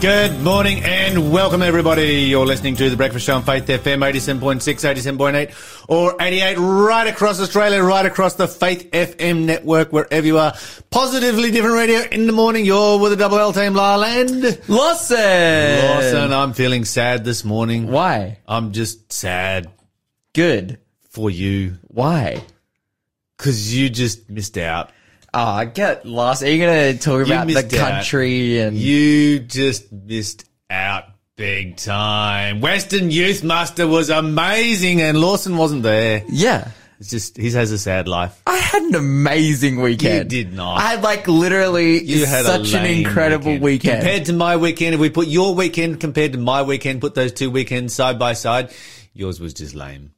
Good morning and welcome everybody. You're listening to The Breakfast Show on Faith FM 87.6, 87.8 or 88 right across Australia, right across the Faith FM network, wherever you are. Positively different radio in the morning. You're with the Double L team, Larland. Lawson. Lawson, I'm feeling sad this morning. Why? I'm just sad Good. for you Why? because you just missed out. Oh, I get lost. Are you going to talk about the missed out. country and You just missed out big time. Western Youth Muster was amazing and Lawson wasn't there. yeah. It's just, he has a sad life. I had an amazing weekend. You did not. I had like literally You had such an incredible weekend. Compared to my weekend, if we put your weekend compared to my weekend, put those two weekends side by side, yours was just lame.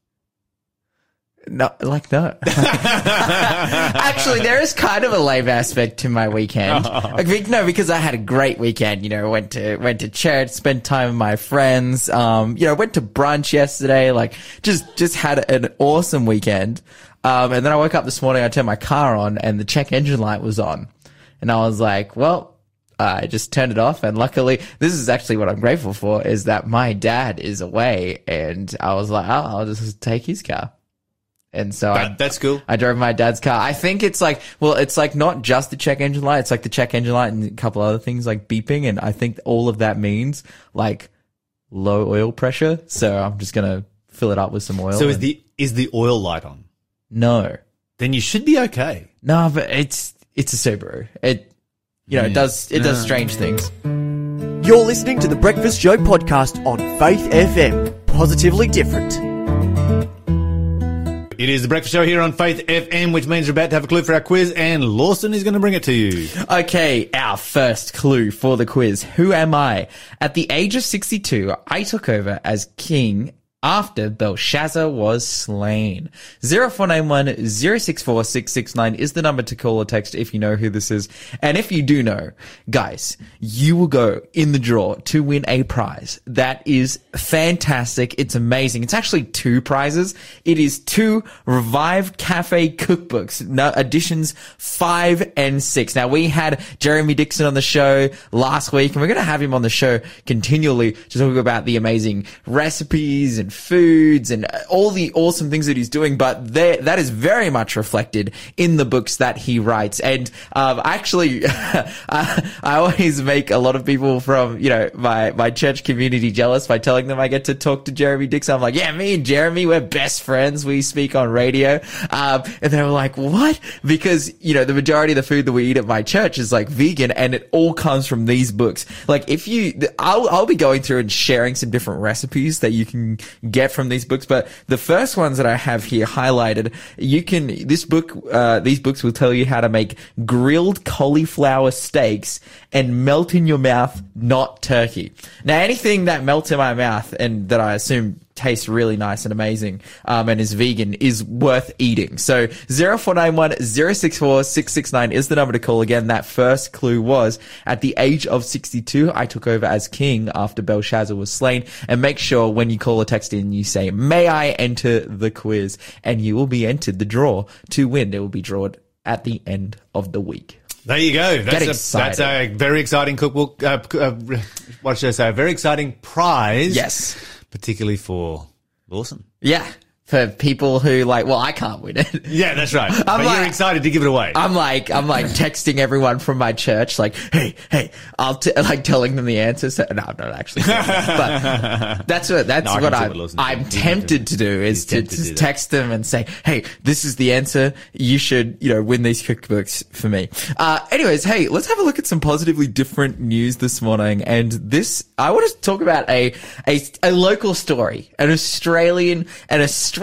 No, like no. Actually, there is kind of a lame aspect to my weekend. Like, no, because I had a great weekend. You know, went to went to church, spent time with my friends. Um, you know, went to brunch yesterday. Like, just just had an awesome weekend. Um, and then I woke up this morning. I turned my car on, and the check engine light was on, and I was like, well. I just turned it off and luckily this is actually what I'm grateful for is that my dad is away and I was like, oh, I'll just take his car. And so I, that's cool. I drove my dad's car. I think it's like, well, it's like not just the check engine light. It's like the check engine light and a couple other things like beeping. And I think all of that means like low oil pressure. So I'm just going to fill it up with some oil. So is and- the, is the oil light on? no, Then you should be okay. no, but it's, it's a Subaru. It, you know, it does, it does strange things. You're listening to the Breakfast Show podcast on Faith FM. Positively different. It is the breakfast show here on Faith FM, which means we're about to have a clue for our quiz, and Lawson is going to bring it to you. Okay, our first clue for the quiz. Who am I? At the age of 62, I took over as king after Belshazzar was slain. 0491 064 669 is the number to call or text if you know who this is. And if you do know, guys, you will go in the draw to win a prize. That is fantastic. It's amazing. It's actually two prizes. It is two Revive Cafe cookbooks, no, editions five and six. Now we had Jeremy Dixon on the show last week and we're going to have him on the show continually to talk about the amazing recipes and foods and all the awesome things that he's doing. But that is very much reflected in the books that he writes. And, um, actually, I, I always make a lot of people from, you know, my, my church community jealous by telling them I get to talk to Jeremy Dixon. I'm like, yeah, me and Jeremy, we're best friends. We speak on radio. Um, and they were like, what? Because, you know, the majority of the food that we eat at my church is like vegan and it all comes from these books. Like if you, I'll, I'll be going through and sharing some different recipes that you can get from these books. But the first ones that I have here highlighted, you can, this book, uh, these books will tell you how to make grilled cauliflower steaks and melt in your mouth, not turkey. Now anything that melts in my mouth and that I assume tastes really nice and amazing um, and is vegan is worth eating. So 0491 064 669 is the number to call again. That first clue was at the age of 62, I took over as king after Belshazzar was slain. And make sure when you call or text in, you say, may I enter the quiz? And you will be entered the draw to win. It will be drawn at the end of the week. There you go. That's, a, that's a very exciting cookbook. Uh, uh, what should I say? A very exciting prize. Yes. Particularly for Lawson. Yeah. For people who like, well, I can't win it. Yeah, that's right. but like- you're excited to give it away. I'm like, I'm like texting everyone from my church, like, hey, hey, I'll t-, like telling them the answers. No, I'm not actually, that. but that's what that's No, what I'm, Lawson's I'm tempted to do is to to text them and say, hey, this is the answer. You should, you know, win these cookbooks for me. Uh, anyways, hey, let's have a look at some positively different news this morning. And this, I want to talk about a a, a local story, an Australian, an Australian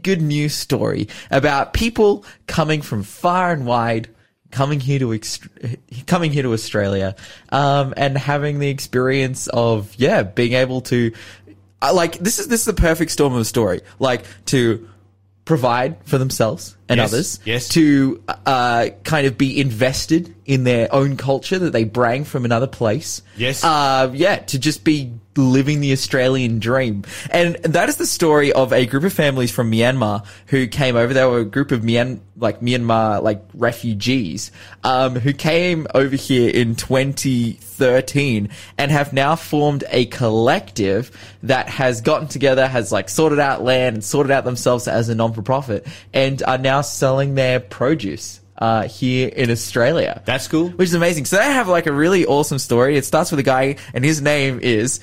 good news story about people coming from far and wide coming here to ext- coming here to Australia, um, and having the experience of yeah, being able to, uh, like this is this is the perfect storm of a story, like to provide for themselves and Yes, others yes. to uh, kind of be invested in their own culture that they bring from another place. Yes. Uh, yeah, to just be living the Australian dream. And that is the story of a group of families from Myanmar who came over. They were a group of Myan, like Myanmar, like refugees, um, who came over here in 2013 and have now formed a collective that has gotten together, has like sorted out land and sorted out themselves as a non-for-profit and are now selling their produce. Uh, here in Australia. That's cool. Which is amazing. So they have like a really awesome story. It starts with a guy and his name is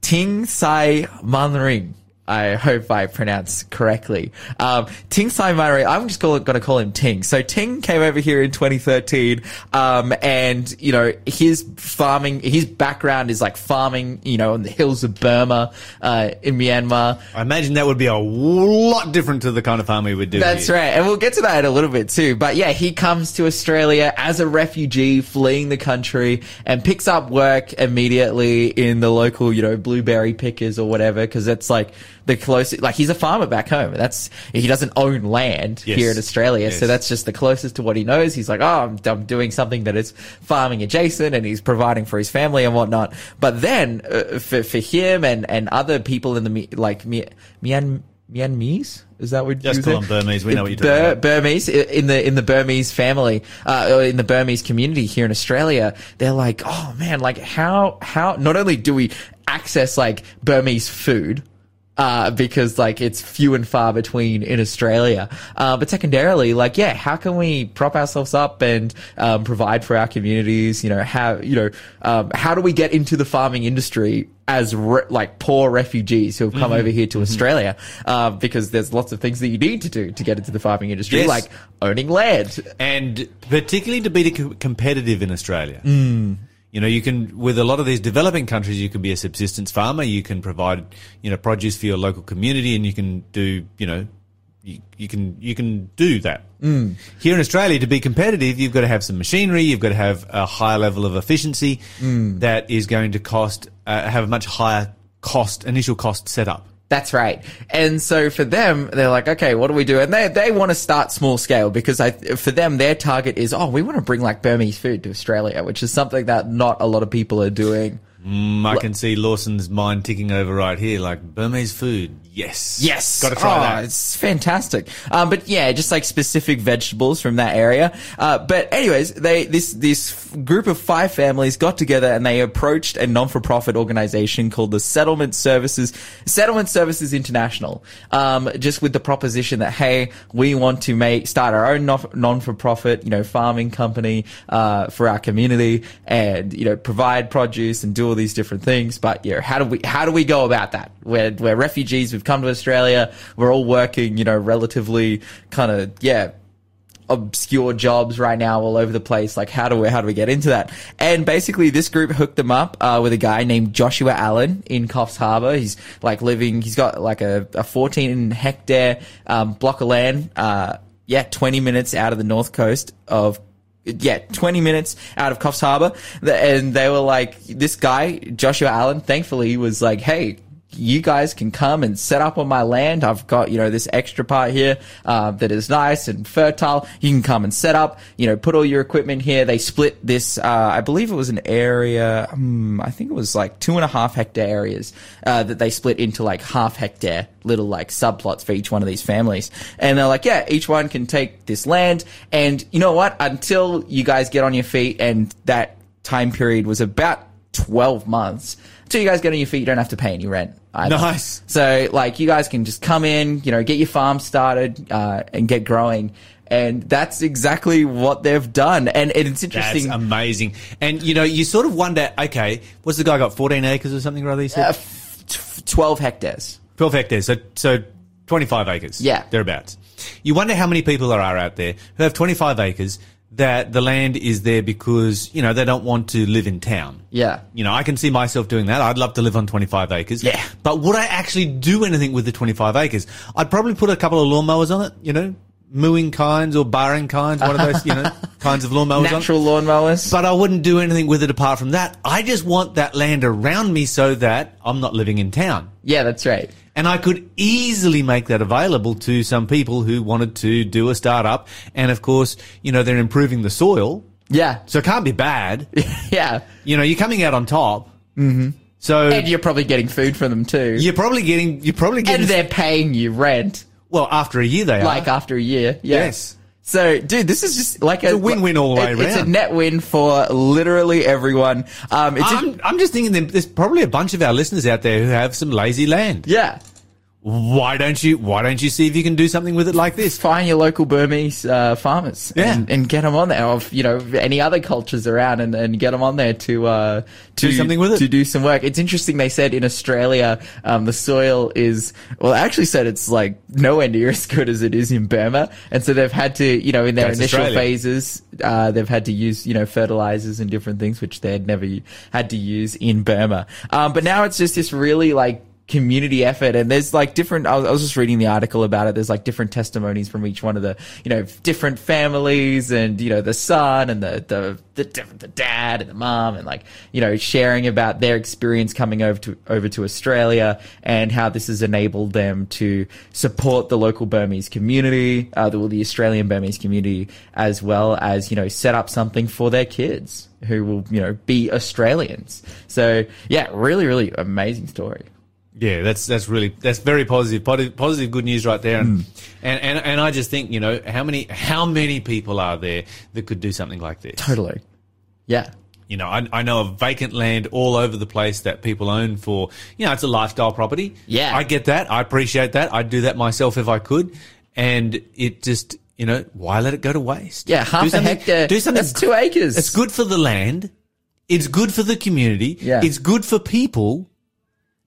Ting Sai Manring. I hope I pronounced correctly. Um, Ting Sai Manring, I'm just going to call him Ting. So Ting came over here in 2013, um, and, you know, his farming, his background is like farming, you know, on the hills of Burma, uh, in Myanmar. I imagine that would be a lot different to the kind of farm we would do. That's here. right. And we'll get to that in a little bit too. But yeah, he comes to Australia as a refugee fleeing the country and picks up work immediately in the local, you know, blueberry pickers or whatever, because it's like the closest, like he's a farmer back home. That's, he doesn't own land Yes. here in Australia. Yes. So that's just the closest to what he knows. He's like, oh, I'm, I'm doing something that is farming adjacent and he's providing for his family and whatnot. But then uh, for, for him and, and other people in the, like, Mi- Myan, Myanmese? Is that what Just call them Burmese. We know what you're talking Bur-. Burmese in the in the Burmese family, uh, in the Burmese community here in Australia, they're like, oh man, like how how not only do we access like Burmese food. Uh, because like it's few and far between in Australia, uh, but secondarily, like yeah, how can we prop ourselves up and um, provide for our communities? You know, how you know, um, how do we get into the farming industry as re- like poor refugees who have come over here to Australia? Uh, because there's lots of things that you need to do to get into the farming industry, Yes. like owning land. and particularly to be competitive in Australia. Mm. You know, you can with a lot of these developing countries, you can be a subsistence farmer. You can provide, you know, produce for your local community, and you can do, you know, you, you can you can do that. Mm. Here in Australia, to be competitive, you've got to have some machinery. You've got to have a higher level of efficiency that is going to cost uh, have a much higher cost initial cost setup. That's right. And so for them, they're like, okay, what do we do? And they, they want to start small scale because I, for them, their target is, oh, we want to bring like Burmese food to Australia, which is something that not a lot of people are doing. Mm, I can see Lawson's mind ticking over right here, like Burmese food. Yes, Yes. got to try Oh, that. It's fantastic. Um, but yeah, just like specific vegetables from that area. Uh, but anyways, they, this, this group of five families got together and they approached a non-for-profit organization called the Settlement Services, Settlement Services International. Um, just with the proposition that, hey, we want to make, start our own non- non-for-profit, you know, farming company, uh, for our community and, you know, provide produce and do all these different things. But, yeah, how do we, how do we go about that? We're, we're refugees. We've come to Australia. We're all working, you know, relatively kind of, yeah, obscure jobs right now all over the place. Like, how do we, how do we get into that? And basically this group hooked them up, uh, with a guy named Joshua Allen in Coffs Harbour. He's like living, he's got like a, a 14 hectare, um, block of land, uh, yeah, 20 minutes out of the north coast of yeah, 20 minutes out of Coffs Harbour. And they were like, this guy, Joshua Allen, thankfully was like, hey, you guys can come and set up on my land. I've got, you know, this extra part here, uh, that is nice and fertile. You can come and set up, you know, put all your equipment here. They split this, uh, I believe it was an area, um, I think it was like two and a half hectare areas, uh, that they split into like half hectare little like subplots for each one of these families. And they're like, yeah, each one can take this land. And you know what? Until you guys get on your feet and that time period was about 12 months. Until you guys get on your feet, you don't have to pay any rent. Either. Nice. So like you guys can just come in, you know, get your farm started, uh, and get growing. And that's exactly what they've done. And it's That's interesting. amazing. And you know, you sort of wonder, okay, what's the guy got? Fourteen acres or something, rather? He said uh, f- t- 12 hectares. twelve hectares, so so twenty five acres. Yeah. thereabouts. You wonder how many people there are out there who have twenty five acres that the land is there because you know they don't want to live in town. Yeah. You know, I can see myself doing that. I'd love to live on 25 acres. Yeah. But would I actually do anything with the 25 acres? I'd probably put a couple of lawnmowers on it, you know, mooing kinds or barring kinds, one of those, you know, kinds of lawnmowers on. Natural lawnmowers. But I wouldn't do anything with it apart from that. I just want that land around me so that I'm not living in town. yeah, that's right. And I could easily make that available to some people who wanted to do a startup. And of course, you know, they're improving the soil. Yeah. So it can't be bad. Yeah. You know, you're coming out on top. Mm-hmm. So And you're probably getting food from them too. you're probably getting, you're probably getting, and they're paying you rent, well, after a year they like are. after a year. Yeah. Yes. So, dude, this is just like a, a win-win all the way it- It's a net win for literally everyone. Um, it's a- I'm, I'm just thinking there's probably a bunch of our listeners out there who have some lazy land. yeah. Why don't you, why don't you see if you can do something with it like this? Find your local Burmese uh, farmers Yeah. and, and get them on there, or you know any other cultures around, and, and get them on there to uh, to Do something with it. to do some work. It's interesting. They said in Australia, um, the soil is well. they Actually, said it's like nowhere near as good as it is in Burma, and so they've had to, you know, in their That's initial Australia. phases, uh, they've had to use, you know, fertilizers and different things which they'd never had to use in Burma. Um, but now it's just this really like community effort. And there's like different I was, I was just reading the article about it. There's like different testimonies from each one of the you know different families and you know the son and the the the, the dad and the mom and like you know sharing about their experience coming over to over to Australia and how this has enabled them to support the local Burmese community uh, the, the Australian Burmese community as well as you know set up something for their kids who will you know be Australians. So yeah really really amazing story Yeah, that's that's really that's very positive, positive, positive good news right there. And, mm. and and and I just think you know how many how many people are there that could do something like this? Totally. Yeah. You know, I, I know of vacant land all over the place that people own for, you know, it's a lifestyle property. Yeah. I get that. I appreciate that. I'd do that myself if I could. And it just, you know, why let it go to waste? Yeah, half a hectare. Do something. That's two acres. It's good for the land. It's good for the community. Yeah. It's good for people.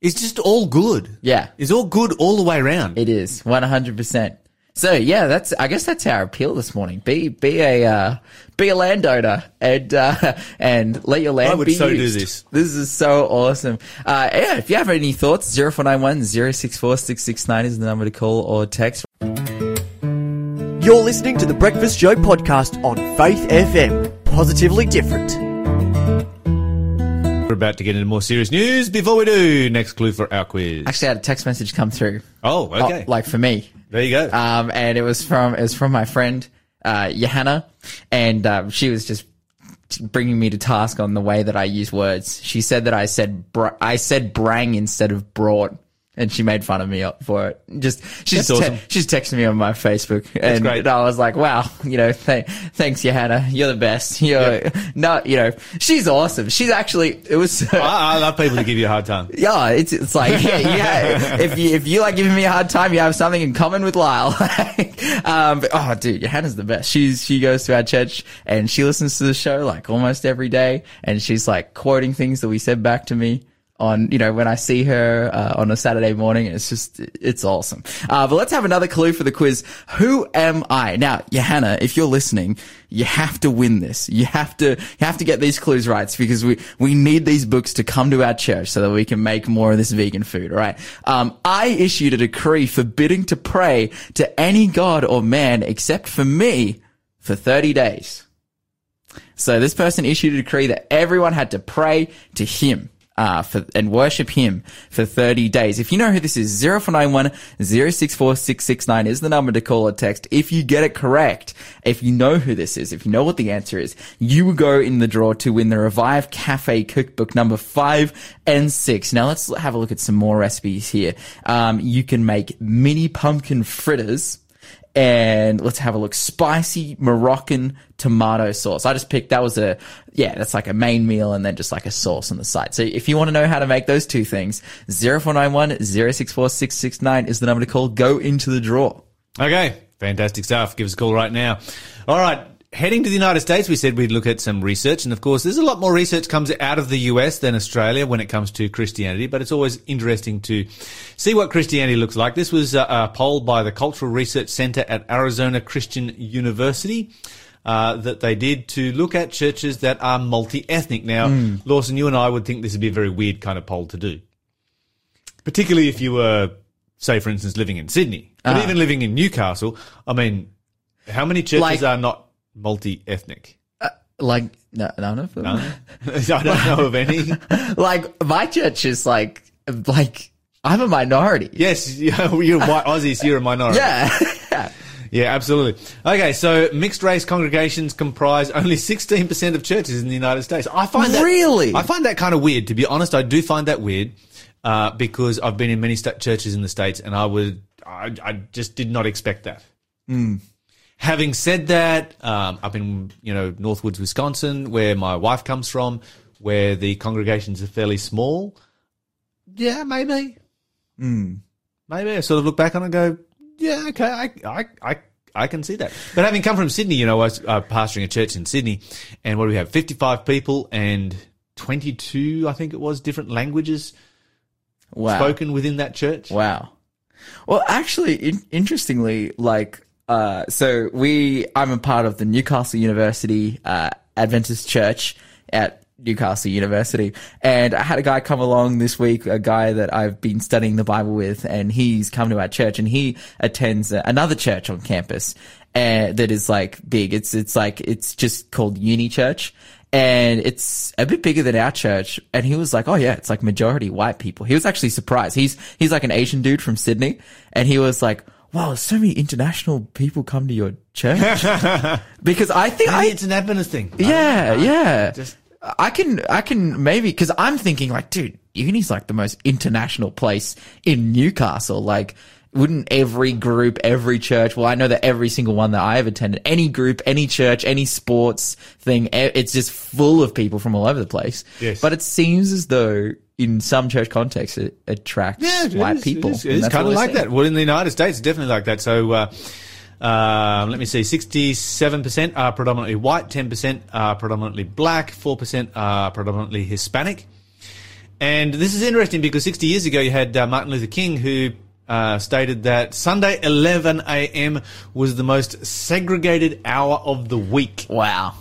It's just all good. Yeah. It's all good all the way around. It is one hundred percent. So yeah, that's I guess that's our appeal this morning. Be be a uh, be a landowner and uh, and let your land I would be so do this. This is so awesome. Uh, yeah, if you have any thoughts, zero four nine one zero six four six six nine is the number to call or text. You're listening to the Breakfast Show podcast on Faith FM. Positively different. We're about to get into more serious news. Before we do, next clue for our quiz. Actually, I had a text message come through. Oh, okay. Oh, like for me. there you go. um, and it was from it was from my friend uh, Johanna, and um, she was just bringing me to task on the way that I use words. She said that I said br- I said brang instead of brought. And she made fun of me for it. Just she's awesome. she's texted me on my Facebook, and. I was like, "Wow, you know, th- thanks, Johanna. You're the best. You're no, you know, she's awesome. She's actually it was I, I love people to give you a hard time. yeah, it's it's like yeah, yeah. if you if you like giving me a hard time, you have something in common with Lyle. um, but, oh, dude, Johanna's the best. She's she goes to our church and she listens to the show like almost every day, and she's like quoting things that we said back to me. On you know when I see her uh, on a Saturday morning, it's just it's awesome. Uh, but let's have another clue for the quiz. Who am I now, Johanna? If you're listening, you have to win this. You have to you have to get these clues right because we we need these books to come to our church so that we can make more of this vegan food. All right. Um, I issued a decree forbidding to pray to any god or man except for me for 30 days. So this person issued a decree that everyone had to pray to him. Uh, for, and worship him for 30 days. If you know who this is, 0491 064669 is the number to call or text. If you get it correct, if you know who this is, if you know what the answer is, you go in the draw to win the Revive Cafe cookbook number five and six. Now let's have a look at some more recipes here. Um, you can make mini pumpkin fritters and let's have a look. Spicy Moroccan tomato sauce. I just picked that was a yeah, that's like a main meal and then just like a sauce on the side. So if you want to know how to make those two things, 0491 064669 is the number to call. Go into the draw. Okay, fantastic stuff. Give us a call right now. All right. Heading to the United States, we said we'd look at some research, and of course, there's a lot more research comes out of the US than Australia when it comes to Christianity. But it's always interesting to see what Christianity looks like. This was a, a poll by the Cultural Research Center at Arizona Christian University. Uh, that they did to look at churches that are multi-ethnic. Now, hmm. Lawson, you and I would think this would be a very weird kind of poll to do, particularly if you were, say, for instance, living in Sydney, but ah. even living in Newcastle. I mean, how many churches Like- are not multi-ethnic? Like no, none of them. I don't know of any. like my church is like like I'm a minority. Yes, you're white Aussies. You're a minority. Yeah. Yeah, absolutely. Okay, so mixed race congregations comprise only 16% of churches in the United States. I find that Really? I find that kind of weird. To be honest, I do find that weird uh, because I've been in many sta- churches in the states, and I would I, I just did not expect that. Having said that, um, up in you know Northwoods, Wisconsin, where my wife comes from, where the congregations are fairly small, yeah, maybe, maybe I sort of look back on it and go, yeah, okay, I, I, I, I can see that. But having come from Sydney, you know, I was uh, pastoring a church in Sydney, and what do we have? Fifty-five people and twenty-two, I think it was, different languages Wow. spoken within that church. Wow. Well, actually, in- interestingly, like, uh, so we, I'm a part of the Newcastle University, uh, Adventist Church at Newcastle University. And I had a guy come along this week, a guy that I've been studying the Bible with, and he's come to our church and he attends uh, another church on campus. And that is like big. It's, it's like, it's just called Uni Church and it's a bit bigger than our church. And he was like, "Oh yeah, it's like majority white people." He was actually surprised. He's he's like an Asian dude from Sydney, and he was like, "Wow, so many international people come to your church." because I think Maybe I it's an Adventist thing. yeah yeah just- I can I can maybe because I'm thinking like, dude, Uni's like the most international place in Newcastle, like. Wouldn't every group, every church, well, I know that every single one that I have attended, any group, any church, any sports thing, it's just full of people from all over the place. Yes. But it seems as though in some church contexts it attracts Yeah, it white is- people. It is, and that's kind of like that. Well, in the United States, it's definitely like that. So, uh, um, let me see, 67% are predominantly white, 10% are predominantly black, 4% are predominantly Hispanic. And this is interesting because 60 years ago you had uh, Martin Luther King who uh, stated that Sunday 11 a.m. was the most segregated hour of the week. Wow.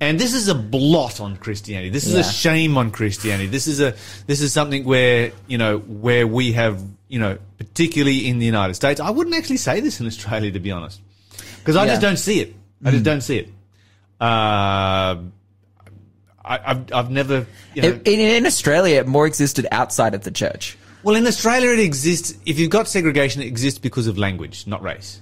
And this is a blot on Christianity. This is a shame on Christianity. This is a this is something where you know where we have you know particularly in the United States. I wouldn't actually say this in Australia to be honest, because I Yeah. just don't see it. I just don't see it. Uh, I, I've I've never you know, In, in Australia, it more existed outside of the church. Well in Australia it exists. If you've got segregation, it exists because of language, not race.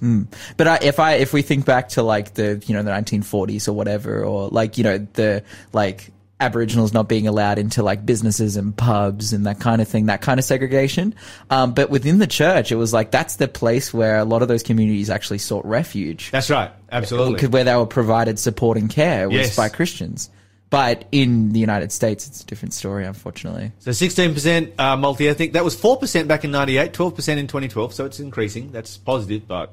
But I, if I if we think back to like the you know the 1940s or whatever, or like you know the like Aboriginals not being allowed into like businesses and pubs and that kind of thing, that kind of segregation. Um, but within the church, it was like that's the place where a lot of those communities actually sought refuge, That's right, absolutely. Where they were provided support and care was Yes. by Christians. But in the United States, it's a different story, unfortunately. So 16% uh, multi-ethnic. That was 4% back in 98, 12% in 2012. So it's increasing. That's positive, but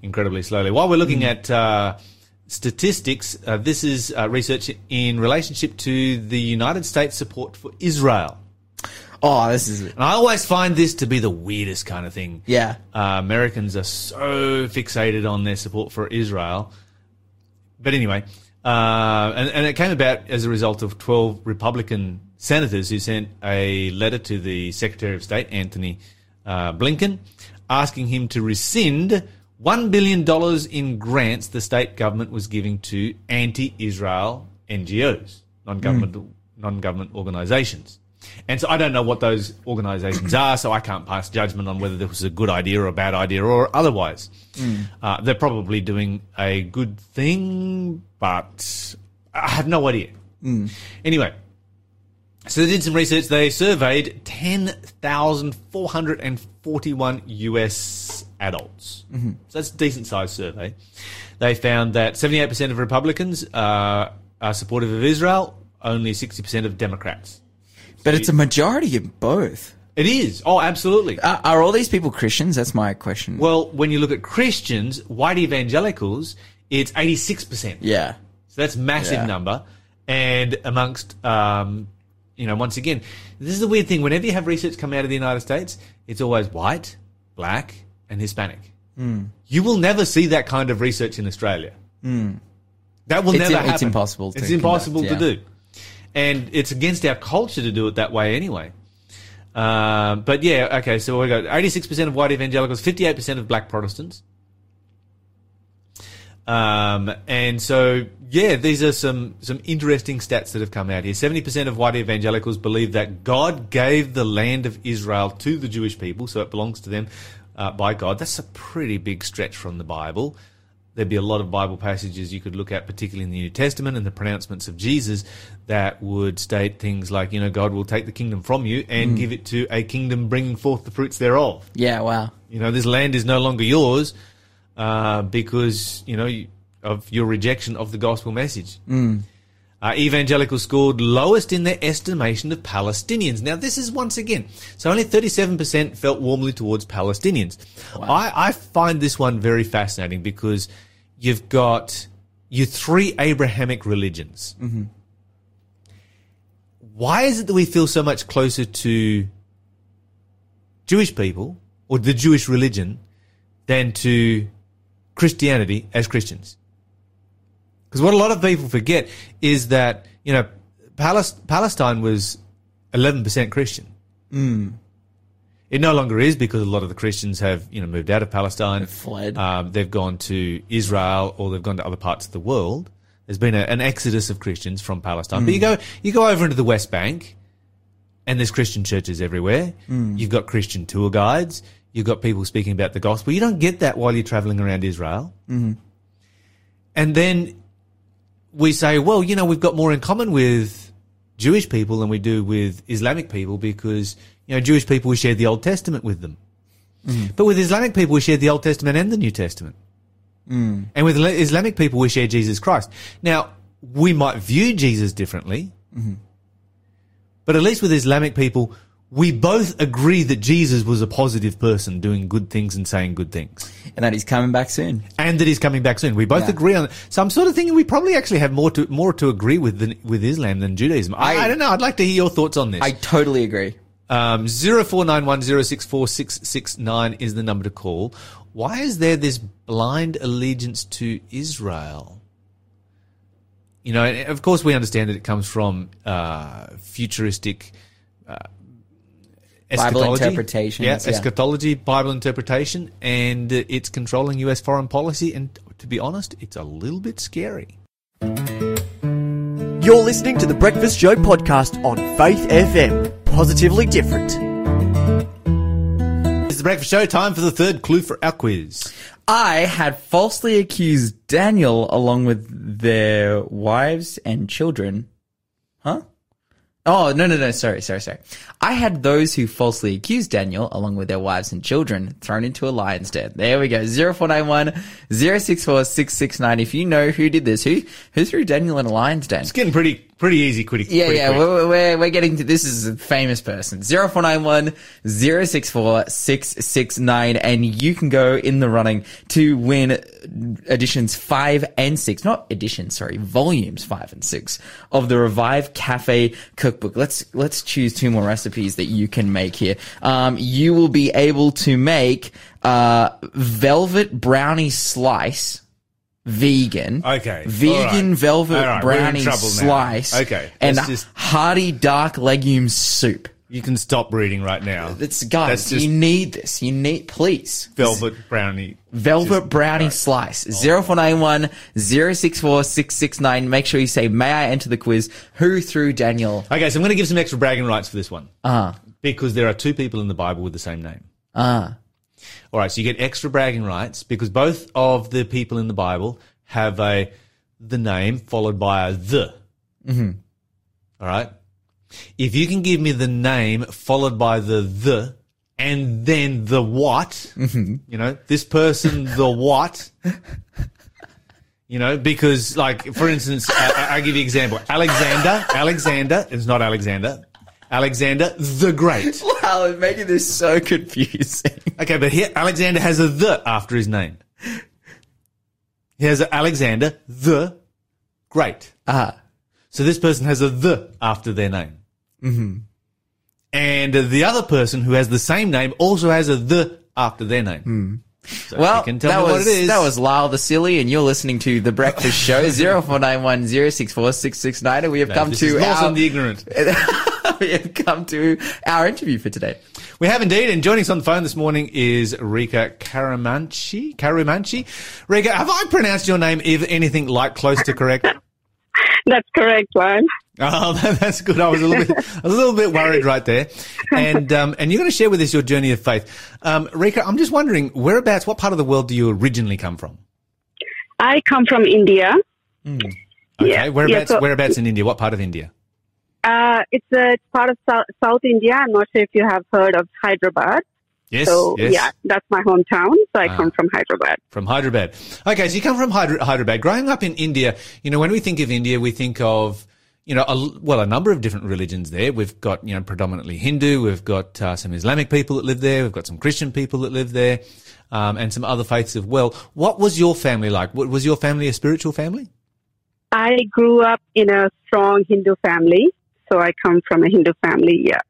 incredibly slowly. While we're looking at uh, statistics, uh, this is uh, research in relationship to the United States support for Israel. Oh, this is And I always find this to be the weirdest kind of thing. yeah. Uh, Americans are so fixated on their support for Israel. But anyway, uh, and, and it came about as a result of 12 Republican senators who sent a letter to the Secretary of State, Antony uh, Blinken, asking him to rescind $1 billion in grants the state government was giving to anti Israel NGOs, non government non government organizations. And so I don't know what those organisations are, so I can't pass judgment on whether this was a good idea or a bad idea or otherwise. Uh, they're probably doing a good thing, but I have no idea. Anyway, so they did some research. They surveyed 10,441 US adults. So that's a decent sized survey. They found that 78% of Republicans uh, are supportive of Israel, only 60% of Democrats. But it's a majority in both. It is. Oh, absolutely. Are, are all these people Christians? That's my question. Well, when you look at Christians, white evangelicals, it's 86%. yeah. So that's massive Yeah. number. And amongst, um, you know, once again, this is the weird thing. Whenever you have research come out of the United States, it's always white, black, and Hispanic. Hmm. You will never see that kind of research in Australia. That will It's never im- it's happen. impossible to It's impossible conduct, to yeah. do. And it's against our culture to do it that way anyway. Um, but yeah, okay, so we got 86% of white evangelicals, 58% of black Protestants. Um, and so, yeah, these are some, some interesting stats that have come out here. 70% of white evangelicals believe that God gave the land of Israel to the Jewish people, so it belongs to them uh, by God. That's a pretty big stretch from the Bible. There'd be a lot of Bible passages you could look at, particularly in the New Testament and the pronouncements of Jesus, that would state things like, you know, God will take the kingdom from you and give it to a kingdom bringing forth the fruits thereof. Yeah, wow. You know, this land is no longer yours uh, because you know of your rejection of the gospel message. Uh, evangelicals scored lowest in their estimation of Palestinians. Now, this is once again, so only 37% felt warmly towards Palestinians. I, I find this one very fascinating because you've got your three Abrahamic religions. Why is it that we feel so much closer to Jewish people or the Jewish religion than to Christianity as Christians. Because what a lot of people forget is that, you know, Palestine was 11% Christian. Mm. It no longer is because a lot of the Christians have, you know, moved out of Palestine. They've fled. Um, they've gone to Israel or they've gone to other parts of the world. There's been a, an exodus of Christians from Palestine. But you mm. go, you go over into the West Bank and there's Christian churches everywhere. Mm. You've got Christian tour guides. You've got people speaking about the gospel. You don't get that while you're traveling around Israel. Mm-hmm. And then we say, well, you know, we've got more in common with Jewish people than we do with Islamic people because, you know, Jewish people, we share the Old Testament with them. Mm. But with Islamic people, we share the Old Testament and the New Testament. Mm. And with Islamic people, we share Jesus Christ. Now, we might view Jesus differently, mm-hmm. but at least with Islamic people, we both agree that Jesus was a positive person doing good things and saying good things. And that he's coming back soon. And that he's coming back soon. We both Yeah. agree on it. So I'm sort of thinking we probably actually have more to more to agree with than with Islam than Judaism. I, I- I don't know. I'd like to hear your thoughts on this. I totally agree. Um, 0491064669 is the number to call. Why is there this blind allegiance to Israel? You know, of course, we understand that it comes from uh, futuristic uh, eschatology. interpretations, Yeah, yeah. eschatology, Bible interpretation, and uh, it's controlling U.S. foreign policy. And to be honest, it's a little bit scary. You're listening to the Breakfast Show podcast on Faith FM. Positively different. It's the breakfast show. Time for the third clue for our quiz. I had falsely accused Daniel along with their wives and children. Huh? Oh, no, no, no. Sorry, sorry, sorry. I had those who falsely accused Daniel along with their wives and children thrown into a lion's den. There we go. 0491 064 If you know who did this, who, who threw Daniel in a lion's den? It's getting pretty pretty easy, pretty, Yeah, pretty yeah, quick. we're, we're, we're getting to this is a famous person. 0491 064 669 and you can go in the running to win editions 5 and 6. Not editions, sorry, volumes 5 and 6 of the Revive Cafe cookbook. Let's let's choose two more recipes that you can make here. Um, you will be able to make uh, velvet brownie slice vegan. Okay, Vegan right. velvet right, brownie trouble now. slice. Okay, And let's just- hearty dark legume soup. You can stop reading right now. It's guys, just you need this. You need please. velvet brownie. Velvet Just- brownie right. slice. 0491 064 669. Make sure you say, may I enter the quiz? Who threw Daniel? Okay, so I'm going to give some extra bragging rights for this one Ah, because there are two people in the Bible with the same name. ah. All right, so you get extra bragging rights because both of the people in the Bible have a the name followed by a the. Mm-hmm. All right. If you can give me the name followed by the the and then the what, you know, this person the what. You know, because like for instance, I, I- I'll give you an example. Alexander, Alexander is not Alexander. Alexander the Great. Wow, it's making this so confusing. Okay, but here Alexander has a the after his name. He has a Alexander the Great. Ah. So this person has a the after their name. Mm-hmm. And the other person who has the same name also has a the after their name. So Well, you can tell that was, what it is. that was Lyle the Silly, and you're listening to The Breakfast Show, 0491 064 669, and we have come This to Lawson our, the ignorant. we have come to our interview for today. We We have indeed, and joining us on the phone this morning is Rika Karamanchi. Karamanchi. Rika, have I pronounced your name if anything like close to correct? That's correct, Juan. Oh, that's good. I was a little bit, a little bit worried right there. And um, and you're going to share with us your journey of faith, um, Rika. I'm just wondering, whereabouts, what part of the world do you originally come from? I come from India. Okay, Yeah, whereabouts, yeah, so- whereabouts in India? What part of India? Uh, it's a part of South, South India. I'm not sure if you have heard of Hyderabad. Yes, so yes. yeah, that's my hometown. So I Ah. come from Hyderabad. From Hyderabad. Okay, so you come from Hydra- Hyderabad. Growing up in India, you know, when we think of India, we think of, you know, a, well, a number of different religions there. We've got, you know, predominantly Hindu. We've got uh, some Islamic people that live there. We've got some Christian people that live there, um, and some other faiths as well. What was your family like? Was your family a spiritual family? I grew up in a strong Hindu family. So I come from a Hindu family. Yeah.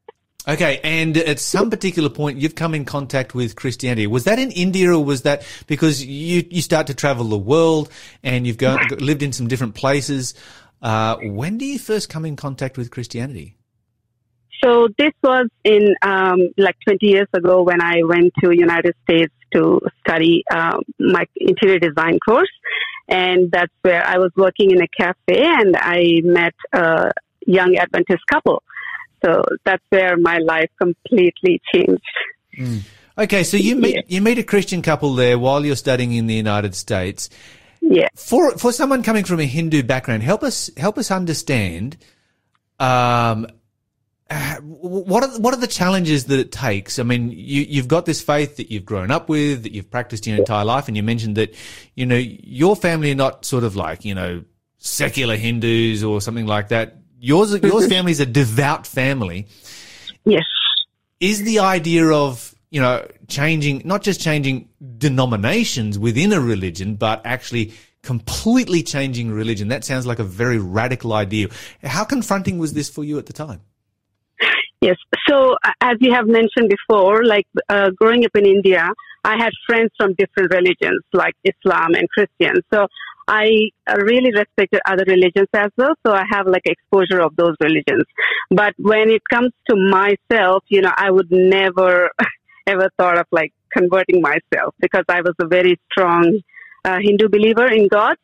Okay, and at some particular point, you've come in contact with Christianity. Was that in India, or was that because you you start to travel the world and you've go, lived in some different places? Uh, when do you first come in contact with Christianity? So this was in um, like 20 years ago when I went to United States to study um, my interior design course, and that's where I was working in a cafe and I met a young Adventist couple. So that's where my life completely changed. Okay, so you meet Yeah. you meet a Christian couple there while you're studying in the United States. Yeah. For for someone coming from a Hindu background, help us help us understand. Um, what are what are the challenges that it takes? I mean, you you've got this faith that you've grown up with, that you've practiced your entire life, and you mentioned that you know your family are not sort of like you know secular Hindus or something like that. Yours family is a devout family Yes. is the idea of you know changing not just changing denominations within a religion but actually completely changing religion that sounds like a very radical idea how confronting was this for you at the time Yes. So, as you have mentioned before, like uh, growing up in India, I had friends from different religions like Islam and Christian. So, I really respected other religions as well. So, I have like exposure of those religions. But when it comes to myself, you know, I would never ever thought of like converting myself because I was a very strong uh, Hindu believer in God.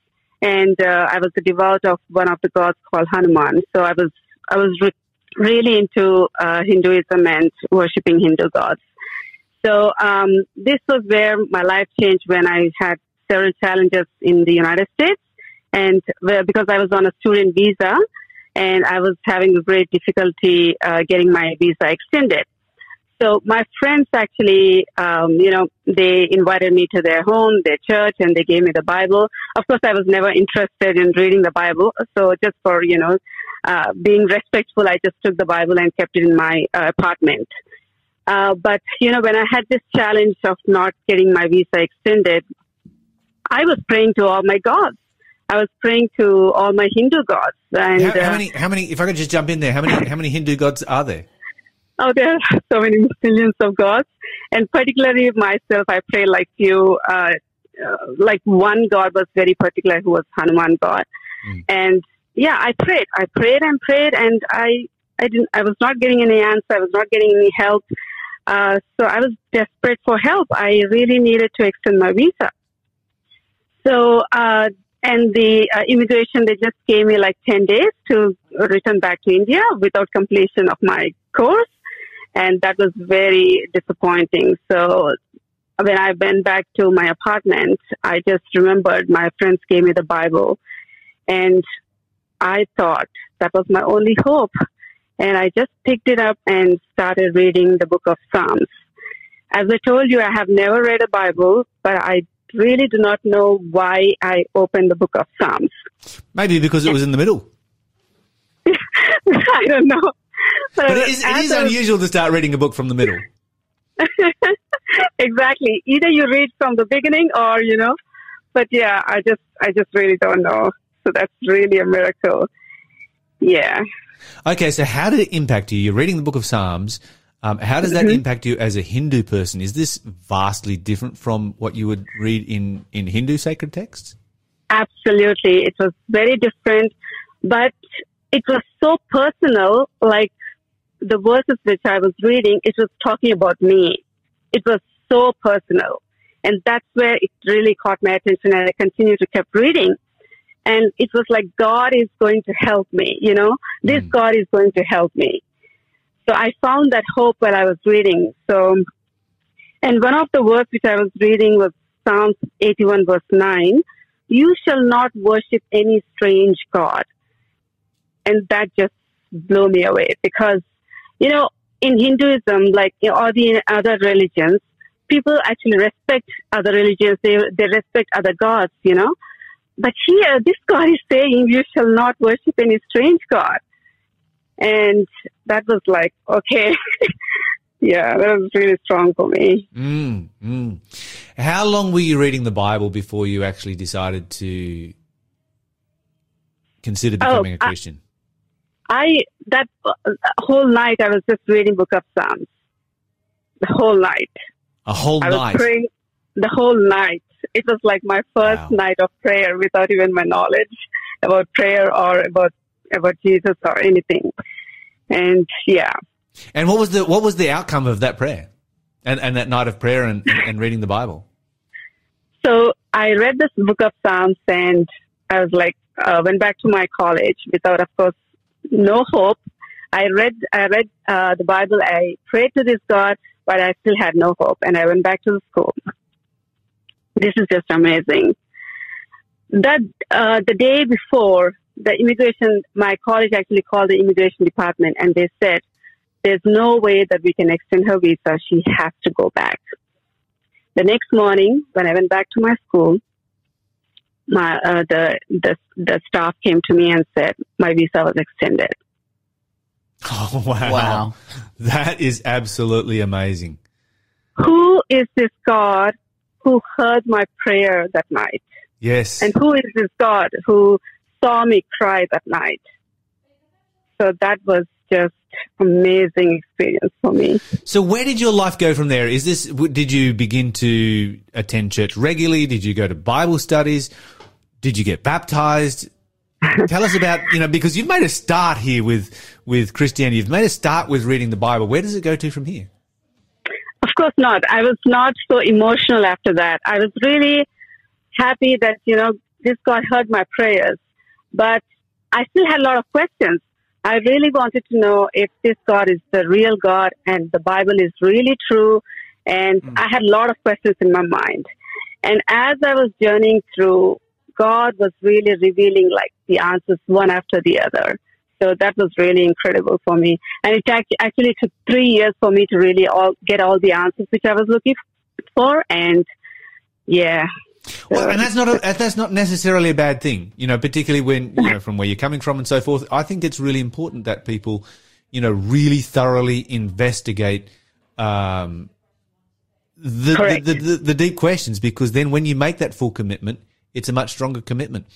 And uh, I was a devout of one of the gods called Hanuman. So I was I was re- really into uh, Hinduism and worshipping Hindu gods. So um, this was where my life changed when I had several challenges in the United States, and because I was on a student visa, and I was having a great difficulty uh, getting my visa extended. So my friends actually, um, you know, they invited me to their home, their church, and they gave me the Bible. Of course, I was never interested in reading the Bible, so just for you know, uh, being respectful, I just took the Bible and kept it in my uh, apartment. Uh, but you know, when I had this challenge of not getting my visa extended, I was praying to all my gods. I was praying to all my Hindu gods, and how, how uh, many how many if i could just jump in there how many how many hindu gods are there Oh, there are so many millions of gods, and particularly myself, I pray like you. Uh, uh, like one god was very particular, who was Hanuman god, Mm. and yeah, I prayed, I prayed and prayed, and I, I didn't, I was not getting any answer, I was not getting any help. Uh, so I was desperate for help. I really needed to extend my visa. So, uh, and the uh, immigration, they just gave me like 10 days to return back to India without completion of my course. And that was very disappointing. So when I went back to my apartment, I just remembered my friends gave me the Bible and I thought that was my only hope. And I just picked it up and started reading the book of Psalms. As I told you, I have never read a Bible, but I really do not know why I opened the book of Psalms. maybe because it was in the middle I don't know. but it is, it is was- unusual to start reading a book from the middle exactly. Either you read from the beginning or, you know, but yeah, I just, I just really don't know. So that's really a miracle. Yeah. okay so how did it impact you you're reading the book of psalms um, how does that Mm-hmm. impact you as a hindu person is this vastly different from what you would read in in hindu sacred texts Absolutely. It was very different, but it was so personal. Like the verses which I was reading, it was talking about me. It was so personal. And that's where it really caught my attention and I continued to keep reading. And it was like, God is going to help me, you know, this Mm. God is going to help me. So I found that hope while I was reading. So, and one of the words which I was reading was Psalms 81 verse 9. You shall not worship any strange God. And that just blew me away because, you know, in Hinduism, like you know, all the other religions, people actually respect other religions. They, they respect other gods, you know. But here, this God is saying, you shall not worship any strange God. And that was like, okay. yeah, that was really strong for me. Mm, mm. How long were you reading the Bible before you actually decided to consider Oh, becoming a I- Christian? I, that uh, whole night, I was just reading Book of Psalms. The whole night. a whole I was night. praying the whole night. It was like my first Wow. night of prayer without even my knowledge about prayer or about about Jesus or anything. And yeah, And what was the what was the outcome of that prayer? And and that night of prayer and, and, and reading the Bible? so I read this book of Psalms and I was like, uh, went back to my college without, of course, no hope. I read, I read uh, the Bible. I prayed to this God, but I still had no hope, and I went back to the school. This is just amazing. That uh, the day before the immigration, my college actually called the immigration department, and they said, "There's no way that we can extend her visa. She has to go back." The next morning, when I went back to my school, my uh, the the the staff came to me and said my visa was extended. Oh wow. Wow. That is absolutely amazing. Who is this God who heard my prayer that night? Yes. And who is this God who saw me cry that night? So that was just amazing experience for me. So where did your life go from there? Is this did you begin to attend church regularly? Did you go to Bible studies? Did you get baptized? Tell us about, you know, because you've made a start here with with Christianity. You've made a start with reading the Bible. Where does it go to from here? Of course not. I was not so emotional after that. I was really happy that, you know, this God heard my prayers. But I still had a lot of questions. I really wanted to know if this God is the real God and the Bible is really true. And hmm. I had a lot of questions in my mind. And as I was journeying through, God was really revealing like the answers one after the other. So that was really incredible for me. And it actually took three years for me to really all get all the answers which I was looking for. And yeah. Well, and that's not a, that's not necessarily a bad thing, you know, particularly when you know from where you're coming from and so forth. I think it's really important that people, you know, really thoroughly investigate um, the, the, the, the deep questions because then when you make that full commitment, it's a much stronger commitment.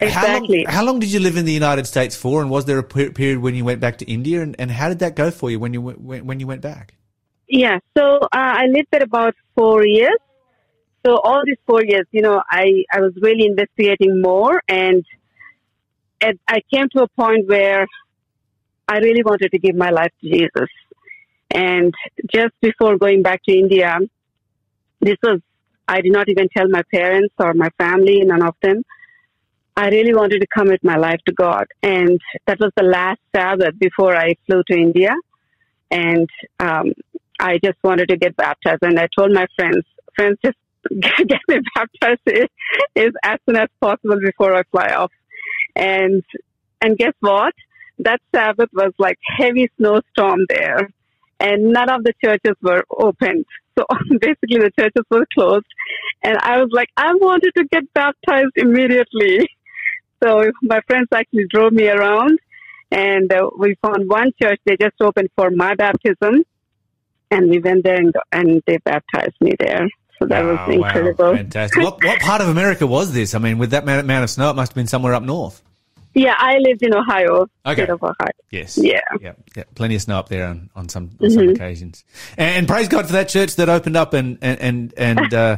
Exactly. How long, how long did you live in the United States for, and was there a per- period when you went back to India, and, and how did that go for you when you went, when, when you went back? Yeah. So uh, I lived there about four years. So all these four years, you know, I, I was really investigating more and, and I came to a point where I really wanted to give my life to Jesus. And just before going back to India, this was, I did not even tell my parents or my family, none of them. I really wanted to commit my life to God. And that was the last Sabbath before I flew to India. And um, I just wanted to get baptized. And I told my friends, friends, just get me baptized is, as soon as possible before I fly off. And and guess what? That Sabbath was like heavy snowstorm there, and none of the churches were opened. So basically, the churches were closed, and I was like, I wanted to get baptized immediately. So my friends actually drove me around, and uh, we found one church. They just opened for my baptism, and we went there and, and they baptized me there. So that Wow, was incredible. Wow, fantastic. what, what part of America was this? I mean, with that amount of snow, it must have been somewhere up north. Yeah, I lived in Ohio, Okay. of Ohio. Yes. Yeah. Yeah. yeah. Plenty of snow up there on, on some on some occasions. And, and praise God for that church that opened up and and and and, uh,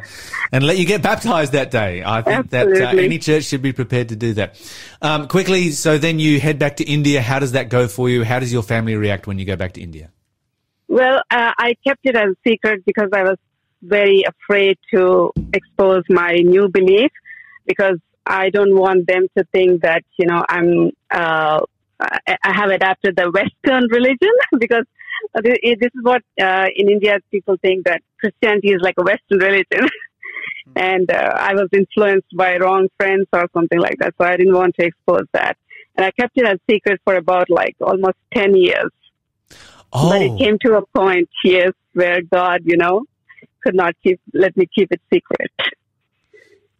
and let you get baptized that day. I think that uh, any church should be prepared to do that. Um, quickly, so then you head back to India. How does that go for you? How does your family react when you go back to India? Well, uh, I kept it as a secret because I was very afraid to expose my new belief because I don't want them to think that, you know, I'm, uh, I have adapted the Western religion because this is what uh, in India people think that Christianity is like a Western religion. and uh, I was influenced by wrong friends or something like that. So I didn't want to expose that. And I kept it as secret for about like almost 10 years. Oh, But it came to a point, yes, where God, you know, could not keep let me keep it secret.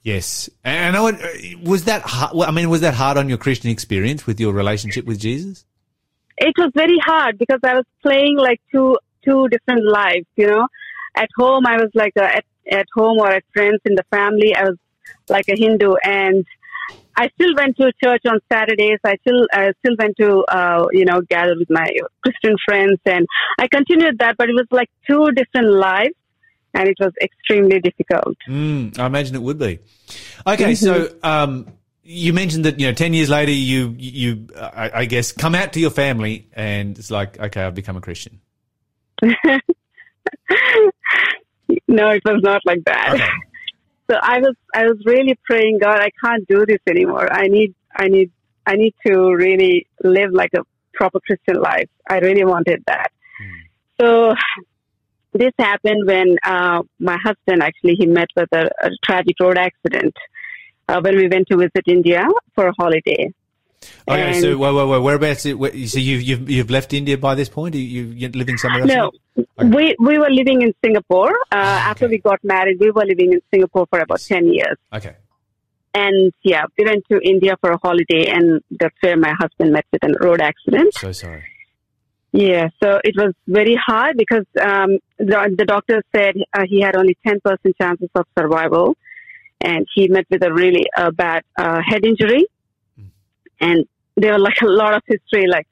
yes. And I know was that. Hard, I mean, was that hard on your Christian experience with your relationship with Jesus? It was very hard because I was playing like two two different lives, you know. At home, I was like a, at at home or at friends in the family, I was like a Hindu, and I still went to church on Saturdays. I still I still went to uh, you know gather with my Christian friends, and I continued that. But it was like two different lives, and it was extremely difficult. Mm, I imagine it would be. Okay, so um, you mentioned that you know ten years later you you uh, I, I guess come out to your family and it's like okay I've become a Christian. no, it was not like that. Okay. So I was I was really praying, God, I can't do this anymore. I need I need I need to really live like a proper Christian life. I really wanted that. So this happened when uh, my husband actually he met with a, a tragic road accident uh, when we went to visit India for a holiday. Okay, And- so wait, wait, wait, whereabouts? It, where, so you've you've you've left India by this point? Are you you're living somewhere else? No, Okay. we we were living in Singapore. Uh, Ah, After we got married, we were living in Singapore for about ten years. Okay. And yeah, we went to India for a holiday, and that's where my husband met with a road accident. So sorry. Yeah, so it was very hard because um, the, the doctor said uh, he had only 10% chances of survival, and he met with a really uh, bad uh, head injury. And there were like a lot of history, like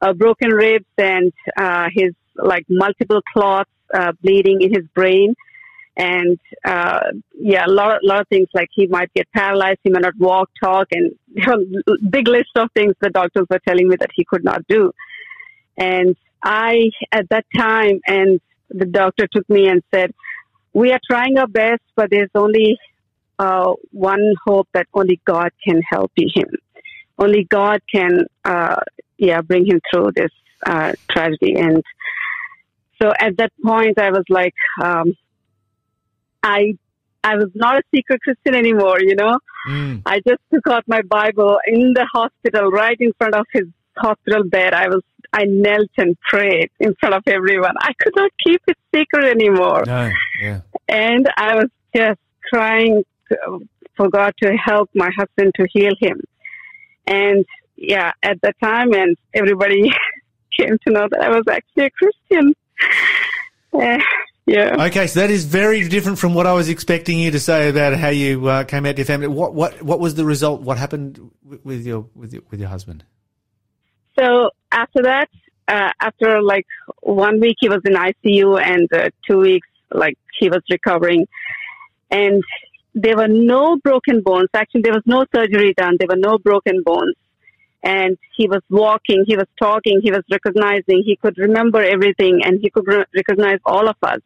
uh, broken ribs and uh, his like multiple clots uh, bleeding in his brain. And uh, yeah, a lot, lot of things like he might get paralyzed, he might not walk, talk, and there were a big list of things the doctors were telling me that he could not do. And I, at that time, and the doctor took me and said, we are trying our best, but there's only uh, one hope that only God can help him. Only God can, uh, yeah, bring him through this uh, tragedy. And so at that point, I was like, um, I, I was not a secret Christian anymore, you know. Mm. I just took out my Bible in the hospital, right in front of his hospital bed. I was, I knelt and prayed in front of everyone. I could not keep it secret anymore. No. Yeah. And I was just crying for God to help my husband to heal him. And yeah, at the time, and everybody came to know that I was actually a Christian. Uh, yeah. Okay, so that is very different from what I was expecting you to say about how you uh, came out to your family. What what what was the result? What happened with your with your, with your husband? So after that, uh, after like one week, he was in ICU, and uh, two weeks, like he was recovering, and there were no broken bones. Actually, there was no surgery done. There were no broken bones, and he was walking, he was talking, he was recognizing, he could remember everything, and he could re- recognize all of us,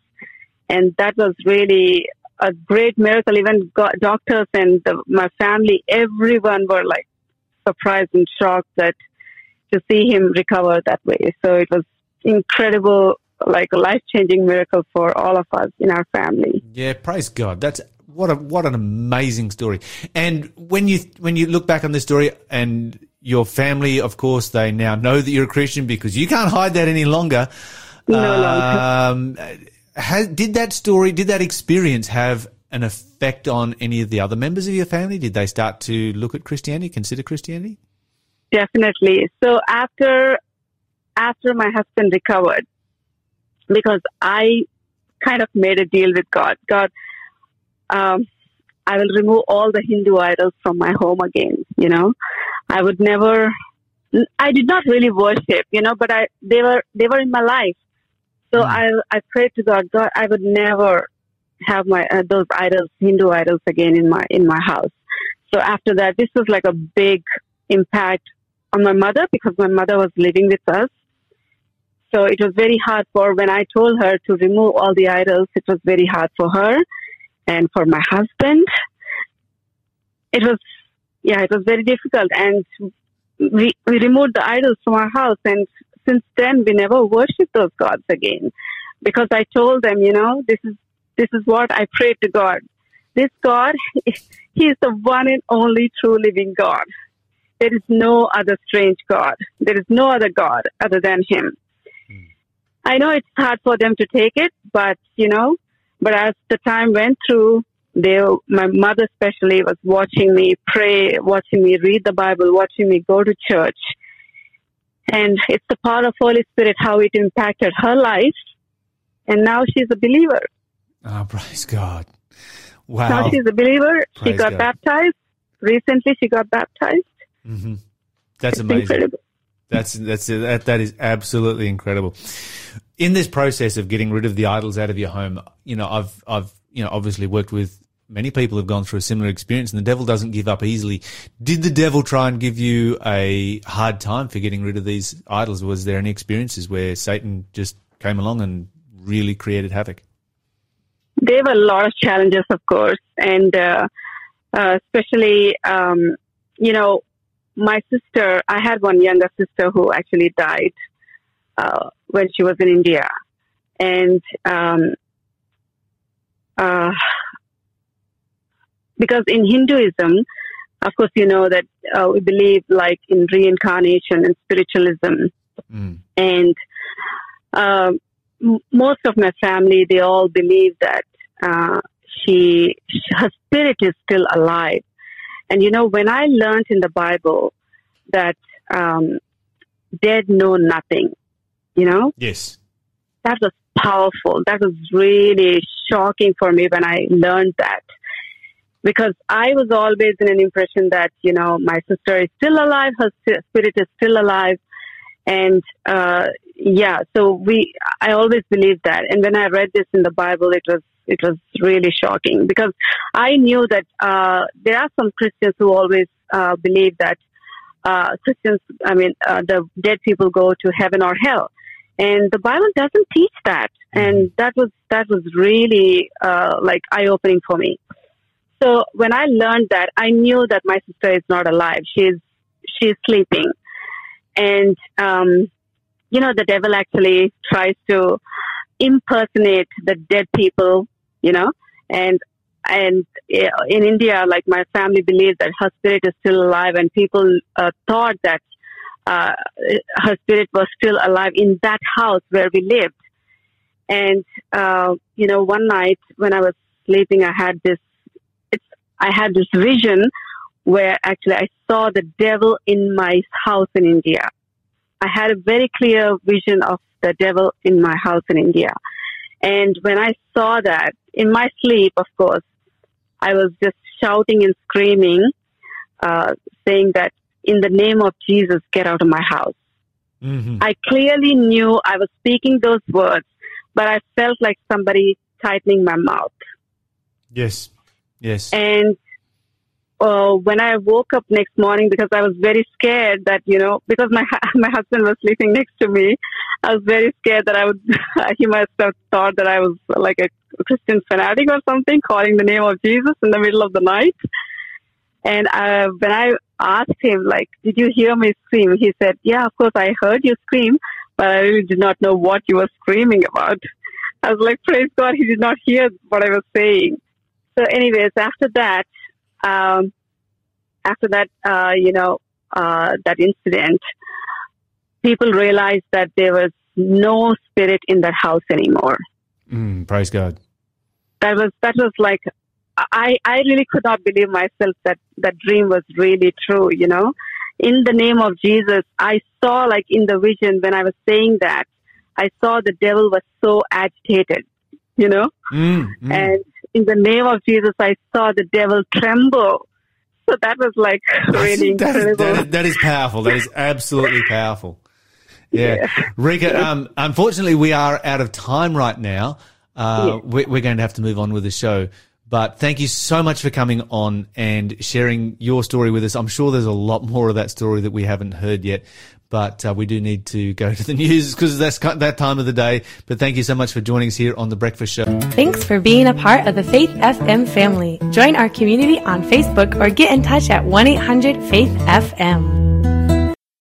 and that was really a great miracle. Even doctors and the, my family, everyone were like surprised and shocked that to see him recover that way. So it was incredible, like a life changing miracle for all of us in our family. Yeah, praise God. That's what a what an amazing story. And when you when you look back on this story and your family, of course, they now know that you're a Christian because you can't hide that any longer. No longer. Um, has, did that story, did that experience have an effect on any of the other members of your family? Did they start to look at Christianity, consider Christianity? Definitely. So after after my husband recovered, because I kind of made a deal with God. God, um, I will remove all the Hindu idols from my home again. You know, I would never, I did not really worship, you know, but I, they were, they were in my life. So I, I prayed to God, God, I would never have my, uh, those idols, Hindu idols again in my, in my house. So after that, this was like a big impact on my mother because my mother was living with us. So it was very hard for when I told her to remove all the idols, it was very hard for her and for my husband. It was, yeah, it was very difficult. And we, we removed the idols from our house. And since then, we never worshiped those gods again because I told them, you know, this is, this is what I prayed to God. This God, He is the one and only true living God. There is no other strange God. There is no other God other than Him. Hmm. I know it's hard for them to take it, but you know, but as the time went through, they, my mother especially was watching me pray, watching me read the Bible, watching me go to church. And it's the power of Holy Spirit, how it impacted her life. And now she's a believer. Oh, praise God. Wow. Now she's a believer. she got God. baptized. Recently she got baptized. That's It's amazing. incredible. That's that's that that is absolutely incredible. In this process of getting rid of the idols out of your home, you know, I've I've you know obviously worked with many people who've gone through a similar experience, and the devil doesn't give up easily. Did the devil try and give you a hard time for getting rid of these idols? Was there any experiences where Satan just came along and really created havoc? there were a lot of challenges, of course, and uh, uh, especially, um, you know, my sister. I had one younger sister who actually died uh, when she was in India, and um, uh, because in Hinduism, of course, you know that uh, we believe like in reincarnation and spiritualism, Mm. and um, m- most of my family they all believe that uh, she her spirit is still alive and you know when i learned in the bible that um, dead know nothing you know Yes. that was powerful that was really shocking for me when i learned that because i was always in an impression that you know my sister is still alive her spirit is still alive and uh, yeah, so we I always believed that. And when I read this in the Bible, it was it was really shocking because I knew that uh, there are some Christians who always uh, believe that uh, Christians, I mean, uh, the dead people go to heaven or hell, and the Bible doesn't teach that. And that was that was really uh, like eye opening for me. So when I learned that, I knew that my sister is not alive. She's she's sleeping and um, you know the devil actually tries to impersonate the dead people you know and and uh, in india like my family believes that her spirit is still alive and people uh, thought that uh, her spirit was still alive in that house where we lived and uh, you know one night when i was sleeping i had this it's i had this vision where actually I saw the devil in my house in India. I had a very clear vision of the devil in my house in India. And when I saw that in my sleep, of course, I was just shouting and screaming, uh, saying that in the name of Jesus, get out of my house. hmm I clearly knew I was speaking those words, but I felt like somebody tightening my mouth. Yes. Yes. And uh, when I woke up next morning, because I was very scared that you know, because my my husband was sleeping next to me, I was very scared that I would he must have thought that I was like a Christian fanatic or something, calling the name of Jesus in the middle of the night. And uh, when I asked him, like, did you hear me scream? He said, yeah, of course I heard you scream, but I really did not know what you were screaming about. I was like, praise God, he did not hear what I was saying. So anyways, after that, um, after that, uh, you know, uh, that incident, people realized that there was no spirit in that house anymore. Mm, praise God. That was, that was like, I, I really could not believe myself that that dream was really true, you know. In the name of Jesus, I saw like in the vision when I was saying that, I saw the devil was so agitated, you know. Mm, mm. And in the name of Jesus, I saw the devil tremble So that was like really That is, incredible. that, is, that is powerful. That is absolutely powerful. Yeah. Rika, um, unfortunately, we are out of time right now. Uh, we, we're going to have to move on with the show. But thank you so much for coming on and sharing your story with us. I'm sure there's a lot more of that story that we haven't heard yet. But uh, we do need to go to the news because that's that time of the day. But thank you so much for joining us here on The Breakfast Show. Thanks for being a part of the Faith FM family. Join our community on Facebook or get in touch at 1 800 Faith FM.